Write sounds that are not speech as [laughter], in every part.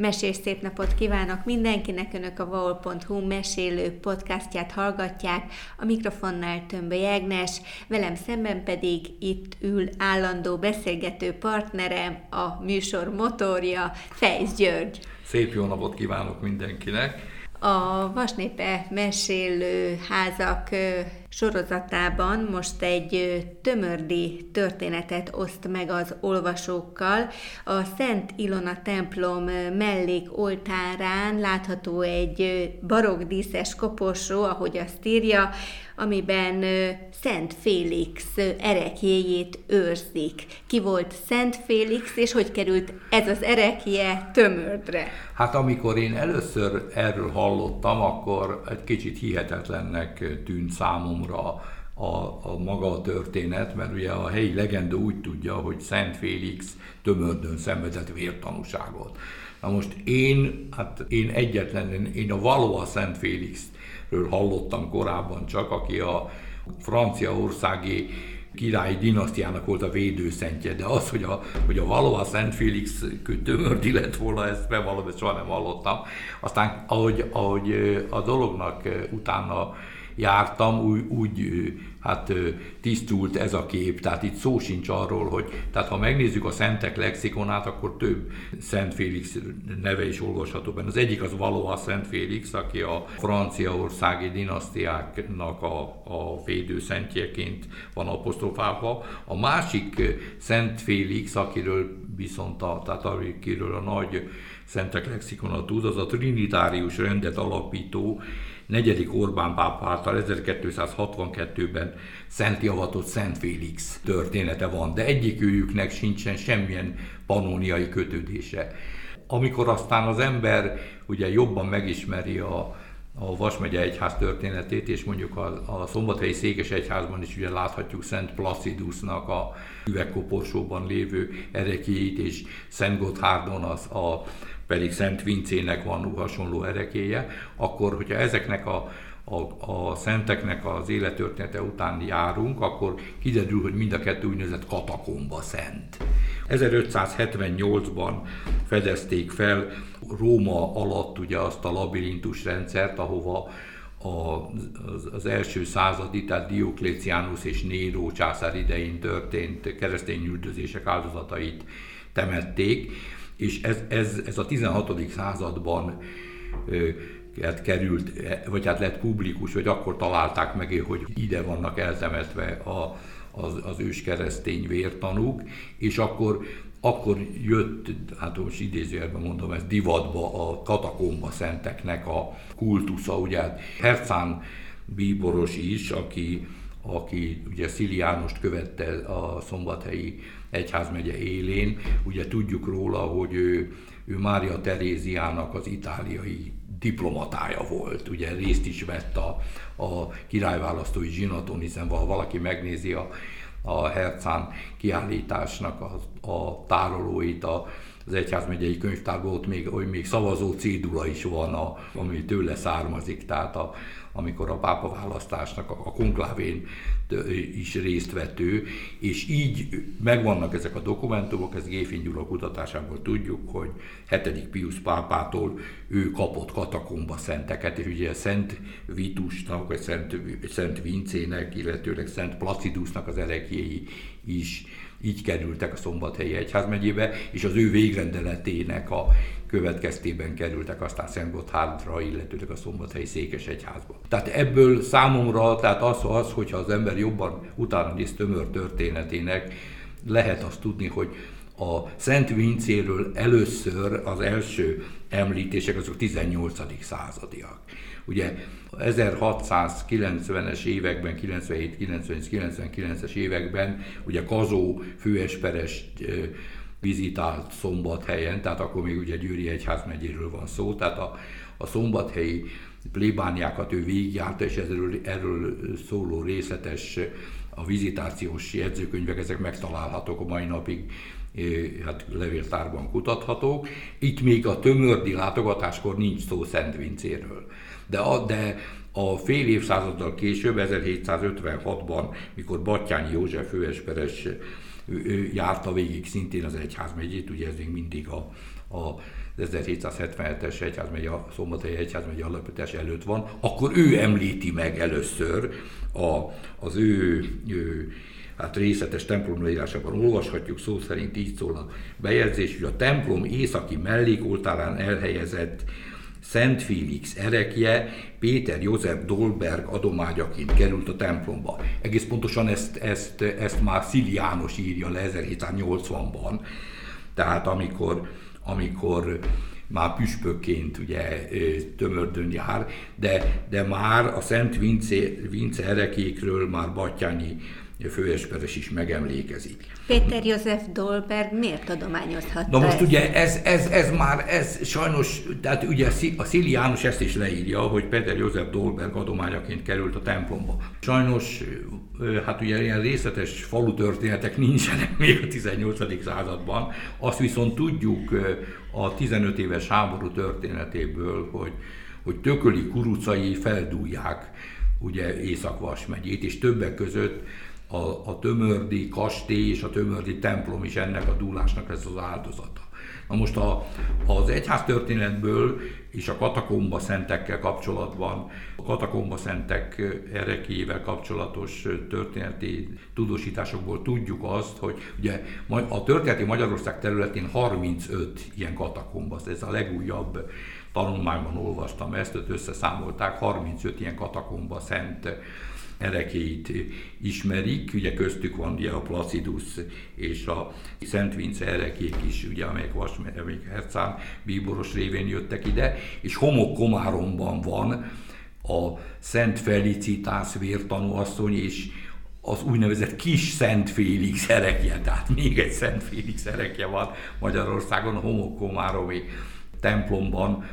Mesés szép napot kívánok mindenkinek, Önök a vaol.hu mesélő podcastját hallgatják, a mikrofonnál Tömbö Jágnes, velem szemben pedig itt ül állandó beszélgető partnerem, a műsor motorja, Fejsz György. Szép jó napot kívánok mindenkinek! A Vasnépe mesélő házak sorozatában most egy tömördi történetet oszt meg az olvasókkal. A Szent Ilona templom mellék oltárán látható egy barokk díszes koporsó, ahogy azt írja, amiben Szent Félix erekjéjét őrzik. Ki volt Szent Félix, és hogy került ez az erekje tömördre? Hát amikor én először erről hallottam, akkor egy kicsit hihetetlennek tűnt számomra a, a maga a történet, mert ugye a helyi legenda úgy tudja, hogy Szent Félix tömördön szenvedett vértanúságot. Na most én, hát én egyetlen, én a valóa Szent Félixről hallottam korábban csak, aki a franciaországi királyi dinasztiának volt a védőszentje, de az, hogy a, hogy a valóan Szent Félix tömördi lett volna, ezt bevallom, ezt soha nem hallottam. Aztán, ahogy, ahogy a dolognak utána jártam, úgy, úgy hát tisztult ez a kép, tehát itt szó sincs arról, hogy, tehát ha megnézzük a szentek lexikonát, akkor több Szent Félix neve is olvasható benne. Az egyik az valóban Szent Félix, aki a franciaországi dinasztiáknak a, a védőszentjeként van apostrofálva. A másik Szent Félix, akiről viszont a, tehát akiről a nagy szentek lexikona tud, az a trinitárius rendet alapító negyedik Orbán pápa által 1262-ben szent javatott Szent Félix története van, de egyikőjüknek sincsen semmilyen panóniai kötődése. Amikor aztán az ember ugye jobban megismeri a, a Vasmegye egyház történetét, és mondjuk a, a Szombathelyi Székes Egyházban is ugye láthatjuk Szent Placidusnak a üvegkoporsóban lévő erekéit, és Szent Gotthárdon az a pedig Szent Vincének van hasonló erekéje, akkor, hogyha ezeknek a, a, a szenteknek az élettörténete után járunk, akkor kiderül, hogy mind a kettő úgynevezett katakomba szent. 1578-ban fedezték fel Róma alatt ugye azt a labirintus rendszert, ahova az első századi, tehát Diokléciánus és Néró császár idején történt keresztény üldözések áldozatait temették, és ez, ez, ez a 16. században hát került, vagy hát lett publikus, vagy akkor találták meg, hogy ide vannak eltemetve a, az, az ős keresztény vértanúk, és akkor akkor jött, hát most idézőjelben mondom, ez divatba a katakomba szenteknek a kultusza, ugye hát Hercán bíboros is, aki, aki ugye Sziliánost követte a szombathelyi egyházmegye élén. Ugye tudjuk róla, hogy ő, ő Mária Teréziának az itáliai diplomatája volt, ugye részt is vett a, a királyválasztói zsinaton, hiszen ha valaki megnézi a, a Hercán kiállításnak a, a tárolóit, a, az egyházmegyei könyvtárban ott még, hogy még szavazó cédula is van, a, ami tőle származik, tehát a, amikor a pápa választásnak a, a konklávén is részt vett ő, és így megvannak ezek a dokumentumok, ez Géfin Gyula kutatásából tudjuk, hogy 7. Pius pápától ő kapott katakomba szenteket, és ugye Szent Vitusnak, vagy Szent, Szent Vincének, illetőleg Szent Placidusnak az erekjéi is így kerültek a Szombathelyi Egyházmegyébe, és az ő végrendeletének a következtében kerültek aztán Szent Gotthárdra, illetőleg a Szombathelyi Székes Egyházba. Tehát ebből számomra, tehát az, az hogyha az ember jobban utána néz tömör történetének, lehet azt tudni, hogy a Szent Vincéről először az első említések azok 18. századiak. Ugye 1690-es években, 97, 98, 99-es években ugye Kazó főesperes vizitált Szombathelyen, tehát akkor még ugye Győri Egyházmegyéről van szó, tehát a, a szombathelyi plébániákat ő végigjárta, és erről, erről szóló részletes a vizitációs jegyzőkönyvek, ezek megtalálhatók a mai napig hát levéltárban kutathatók. Itt még a tömördi látogatáskor nincs szó Szent Vincéről. De a, de a fél évszázaddal később, 1756-ban, mikor Battyányi József főesperes járta végig szintén az egyházmegyét, ugye ez még mindig a, a 1777-es egyházmegy, szombathelyi egyházmegy alapítás előtt van, akkor ő említi meg először a, az ő, ő hát részletes templom leírásában olvashatjuk, szó szerint így szól a bejegyzés, hogy a templom északi mellékoltárán elhelyezett Szent Félix erekje Péter József Dolberg adományaként került a templomba. Egész pontosan ezt, ezt, ezt már Szili János írja le 1780-ban, tehát amikor, amikor már püspökként ugye tömördön jár, de, de már a Szent Vince, Vince erekékről már Battyányi főesperes is megemlékezik. Péter József Dolberg miért adományozhatta Na most ezt? ugye ez, ez, ez már, ez sajnos, tehát ugye a Szili János ezt is leírja, hogy Péter József Dolberg adományaként került a templomba. Sajnos, hát ugye ilyen részletes falu történetek nincsenek még a 18. században, azt viszont tudjuk a 15 éves háború történetéből, hogy, hogy tököli kurucai feldúlják ugye Észak-Vas megyét, és többek között a, a tömördi kastély és a tömördi templom is ennek a dúlásnak ez az áldozata. Na most a, az egyház történetből és a katakomba szentekkel kapcsolatban, a katakomba szentek erekével kapcsolatos történeti tudósításokból tudjuk azt, hogy ugye a történeti Magyarország területén 35 ilyen katakomba, ez a legújabb tanulmányban olvastam ezt, összeszámolták, 35 ilyen katakomba szent erekéit ismerik, ugye köztük van ugye a Placidus és a Szent Vince erekék is, ugye, amelyek, vas, amelyek Hercán bíboros révén jöttek ide, és Homok Komáromban van a Szent Felicitász vértanúasszony, és az úgynevezett kis Szent Félix erekje, tehát még egy Szent Félix erekje van Magyarországon, a Homokkomáromi templomban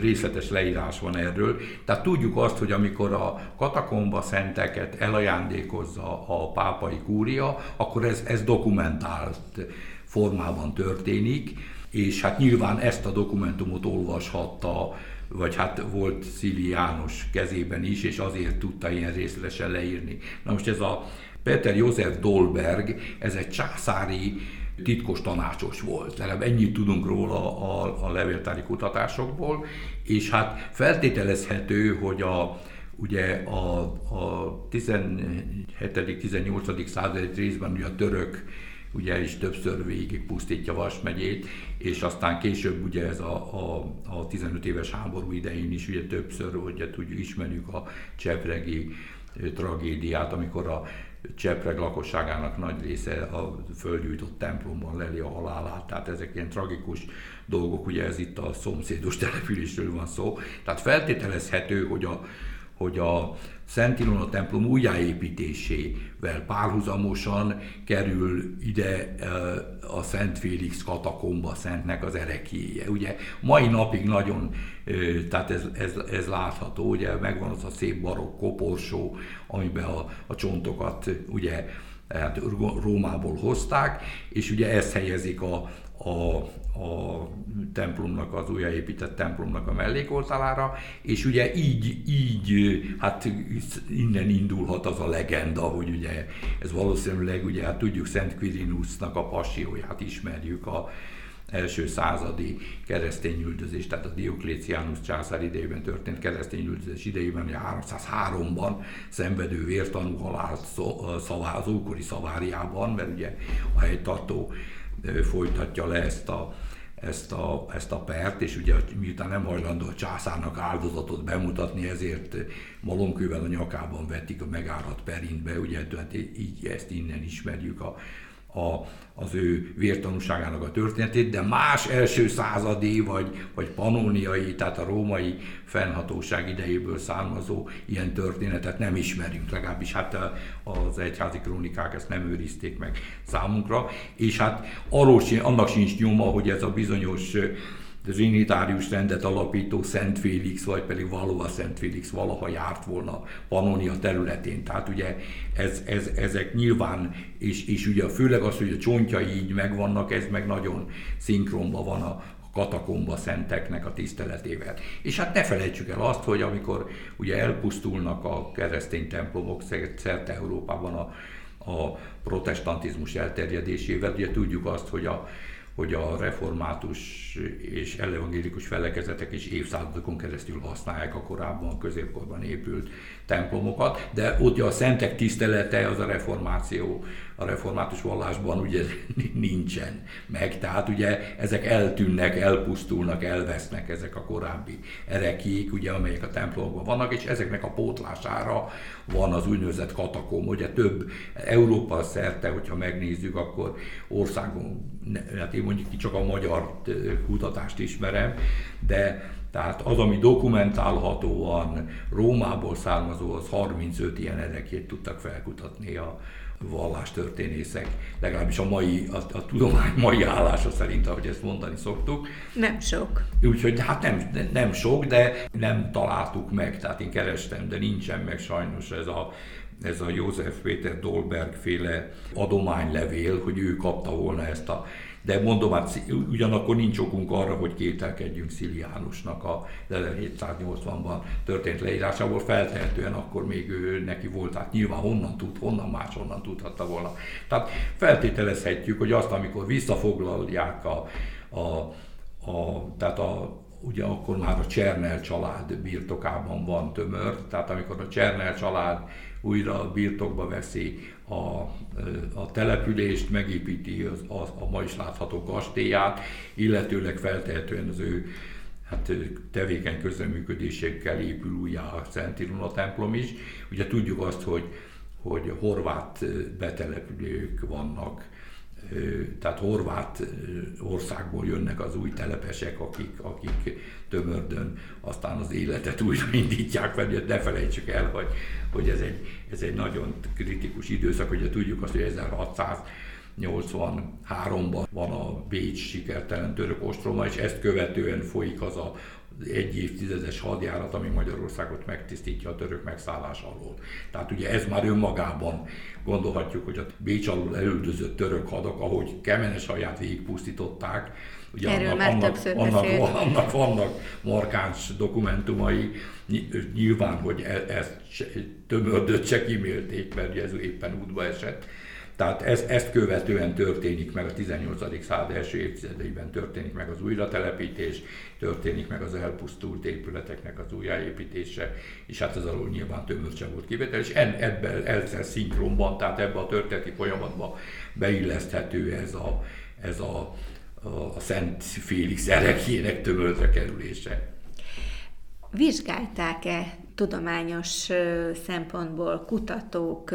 részletes leírás van erről. Tehát tudjuk azt, hogy amikor a katakomba szenteket elajándékozza a pápai kúria, akkor ez, ez dokumentált formában történik, és hát nyilván ezt a dokumentumot olvashatta vagy hát volt Szili János kezében is, és azért tudta ilyen részletesen leírni. Na most ez a Peter József Dolberg, ez egy császári titkos tanácsos volt. Legalább ennyit tudunk róla a, a levéltári kutatásokból, és hát feltételezhető, hogy a, ugye a, a 17.-18. század részben ugye a török ugye is többször végig pusztítja Vas megyét, és aztán később ugye ez a, a, a 15 éves háború idején is ugye többször, ugye tudjuk, ismerjük a csepregi tragédiát, amikor a Csepreg lakosságának nagy része a földgyújtott templomban leli a halálát, tehát ezek ilyen tragikus dolgok, ugye ez itt a szomszédos településről van szó. Tehát feltételezhető, hogy a, hogy a Szent Ilona templom újjáépítésével párhuzamosan kerül ide a Szent Félix katakomba szentnek az erekéje. Ugye mai napig nagyon, tehát ez, ez, ez látható, ugye megvan az a szép barokk koporsó, amiben a, a csontokat ugye hát Rómából hozták, és ugye ezt helyezik a, a, a templomnak, az újjáépített templomnak a mellékoltalára, és ugye így, így, hát innen indulhat az a legenda, hogy ugye ez valószínűleg, ugye hát tudjuk Szent Quirinusnak a passióját ismerjük, a első századi keresztényüldözés, tehát a Diokléciánus császár idejében történt keresztényüldözés idejében, ugye 303-ban szenvedő vértanú halált szavá, az ókori szaváriában, mert ugye a helytartó folytatja le ezt a, ezt a, ezt a pert, és ugye miután nem hajlandó a császárnak áldozatot bemutatni, ezért malomkővel a nyakában vetik a megárat perintbe, ugye tehát így ezt innen ismerjük a, a, az ő vértanúságának a történetét, de más első századi vagy, vagy panóniai, tehát a római fennhatóság idejéből származó ilyen történetet nem ismerünk, legalábbis hát az egyházi krónikák ezt nem őrizték meg számunkra, és hát arról, annak sincs nyoma, hogy ez a bizonyos trinitárius rendet alapító Szent Félix, vagy pedig valóban Szent Félix valaha járt volna Pannonia területén. Tehát ugye ez, ez, ezek nyilván, és, és ugye főleg az, hogy a csontjai így megvannak, ez meg nagyon szinkronban van a, katakomba szenteknek a tiszteletével. És hát ne felejtsük el azt, hogy amikor ugye elpusztulnak a keresztény templomok szerte Európában a, a protestantizmus elterjedésével, ugye tudjuk azt, hogy a, hogy a református és elevangélikus felekezetek is évszázadokon keresztül használják a korábban, középkorban épült templomokat, de ott a szentek tisztelete az a reformáció, a református vallásban ugye [laughs] nincsen meg, tehát ugye ezek eltűnnek, elpusztulnak, elvesznek ezek a korábbi erekék, ugye, amelyek a templomokban vannak, és ezeknek a pótlására van az úgynevezett katakom, ugye több Európa szerte, hogyha megnézzük, akkor országon, hát én mondjuk csak a magyar kutatást ismerem, de tehát az, ami dokumentálhatóan Rómából származó, az 35 ilyen erekét tudtak felkutatni a vallástörténészek, legalábbis a mai, a, a tudomány mai állása szerint, ahogy ezt mondani szoktuk. Nem sok. Úgyhogy hát nem, nem sok, de nem találtuk meg, tehát én kerestem, de nincsen meg sajnos ez a ez a József Péter Dolberg féle adománylevél, hogy ő kapta volna ezt a de mondom, hát ugyanakkor nincs okunk arra, hogy kételkedjünk Sziliánusnak a 1780-ban történt leírásából, feltehetően akkor még ő neki volt, tehát nyilván honnan tud, honnan máshonnan tudhatta volna. Tehát feltételezhetjük, hogy azt, amikor visszafoglalják a, a, a tehát a, ugye akkor már a Csernel család birtokában van tömör, tehát amikor a Csernel család újra birtokba veszi a, a települést, megépíti az, az, a ma is látható kastélyát, illetőleg feltehetően az ő hát tevékeny közreműködésekkel épül újjá a Szent Ilona templom is. Ugye tudjuk azt, hogy, hogy horvát betelepülők vannak tehát horvát országból jönnek az új telepesek, akik, akik tömördön aztán az életet újra [laughs] indítják, mert ne felejtsük el, hogy, hogy ez, egy, ez egy nagyon kritikus időszak, ugye tudjuk azt, hogy 1600 83-ban van a Bécs sikertelen török ostroma, és ezt követően folyik az a egy évtizedes hadjárat, ami Magyarországot megtisztítja a török megszállás alól. Tehát ugye ez már önmagában gondolhatjuk, hogy a Bécs alól elüldözött török hadak, ahogy Kemenes haját végigpusztították, ugye Erről annak, már annak, [laughs] annak, annak vannak markáns dokumentumai, nyilván, hogy e- ezt tömördött se kimélték, mert ez éppen útba esett, tehát ez, ezt követően történik meg a 18. század első évtizedeiben történik meg az újratelepítés, történik meg az elpusztult épületeknek az újjáépítése, és hát ez alól nyilván tömör volt kivétel, és ebben ezzel szinkronban, tehát ebbe a történeti folyamatba beilleszthető ez a, ez a, a, a Szent Félix erekjének tömörre kerülése. Vizsgálták-e tudományos szempontból kutatók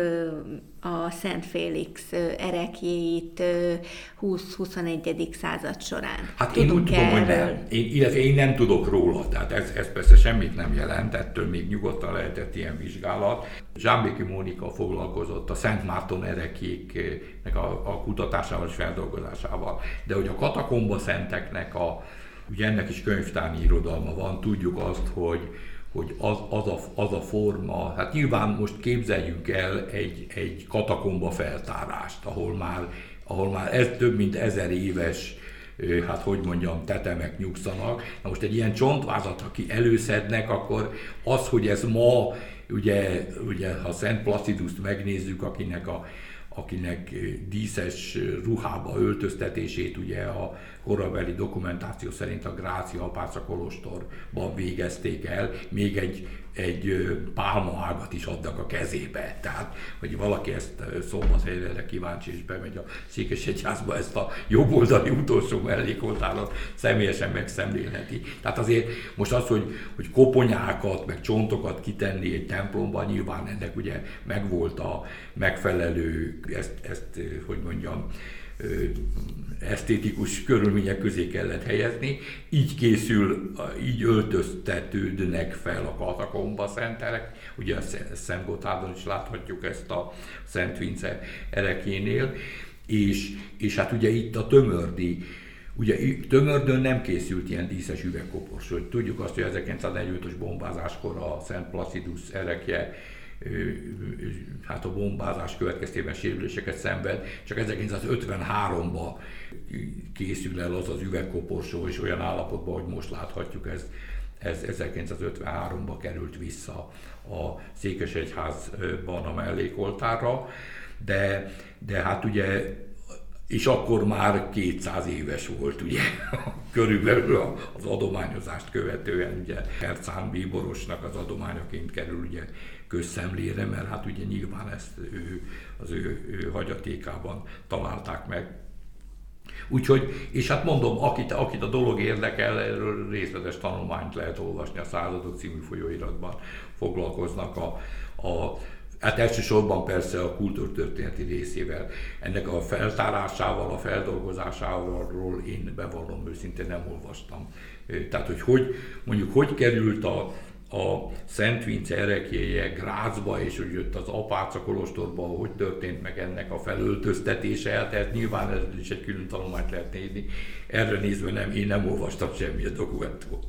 a Szent Félix erekjéit 20-21. század során. Hát Tudunk én úgy tudom, hogy nem. Én, illetve én nem tudok róla, tehát ez, ez persze semmit nem jelent, ettől még nyugodtan lehetett ilyen vizsgálat. Zsámbéki Mónika foglalkozott a Szent Márton erekéknek a, a kutatásával és feldolgozásával, de hogy a katakomba szenteknek a, ugye ennek is könyvtárnyi irodalma van, tudjuk azt, hogy hogy az, az, a, az a forma, hát nyilván most képzeljünk el egy, egy katakomba feltárást, ahol már, ahol már ez több mint ezer éves hát hogy mondjam, tetemek nyugszanak. Na most egy ilyen csontvázat, aki előszednek, akkor az, hogy ez ma, ugye, ugye ha Szent Placiduszt megnézzük, akinek a akinek díszes ruhába öltöztetését ugye a korabeli dokumentáció szerint a Grácia Apáca Kolostorban végezték el, még egy, egy pálmaágat is adnak a kezébe. Tehát, hogy valaki ezt szombathelyre kíváncsi és bemegy a Székesegyházba, ezt a jobboldali utolsó mellékoltárat személyesen megszemlélheti. Tehát azért most az, hogy, hogy koponyákat, meg csontokat kitenni egy templomban, nyilván ennek ugye megvolt a megfelelő, ezt, ezt hogy mondjam, esztétikus körülmények közé kellett helyezni, így készül, így öltöztetődnek fel a katakomba szentelek, ugye a Szent is láthatjuk ezt a Szent Vince erekénél, és, és hát ugye itt a tömördi Ugye Tömördön nem készült ilyen díszes üvegkoporsó. Tudjuk azt, hogy 1945-ös bombázáskor a Szent Placidus erekje hát a bombázás következtében sérüléseket szenved, csak 1953-ban készül el az az üvegkoporsó, és olyan állapotban, hogy most láthatjuk, ez, ez 1953-ban került vissza a Székesegyházban a mellékoltára, de, de hát ugye és akkor már 200 éves volt, ugye, [laughs] körülbelül az adományozást követően, ugye, Hercán Bíborosnak az adományoként kerül, ugye, közszemlére, mert hát ugye nyilván ezt ő, az ő, ő hagyatékában találták meg. Úgyhogy, és hát mondom, akit, akit a dolog érdekel, erről részletes tanulmányt lehet olvasni a Századok című folyóiratban, foglalkoznak a, a Hát elsősorban persze a kultúrtörténeti részével. Ennek a feltárásával, a feldolgozásával én bevallom őszintén nem olvastam. Tehát, hogy, hogy mondjuk hogy került a, a Szent Vince erekjéje Grácsba, és hogy jött az Apáca Kolostorba, hogy történt meg ennek a felöltöztetése, tehát nyilván ez is egy külön tanulmányt lehet nézni. Erre nézve nem, én nem olvastam semmilyen dokumentumot.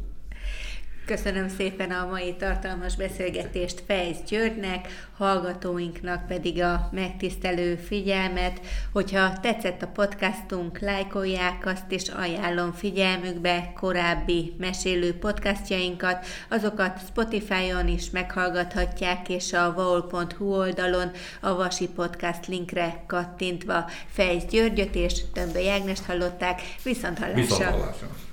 Köszönöm szépen a mai tartalmas beszélgetést Fejsz Györgynek, hallgatóinknak pedig a megtisztelő figyelmet. Hogyha tetszett a podcastunk, lájkolják azt, és ajánlom figyelmükbe korábbi mesélő podcastjainkat. Azokat Spotify-on is meghallgathatják, és a vaol.hu oldalon a Vasi Podcast linkre kattintva Fejsz Györgyöt és Tömbö Jágnest hallották. Viszont hallásra! Viszont hallásra.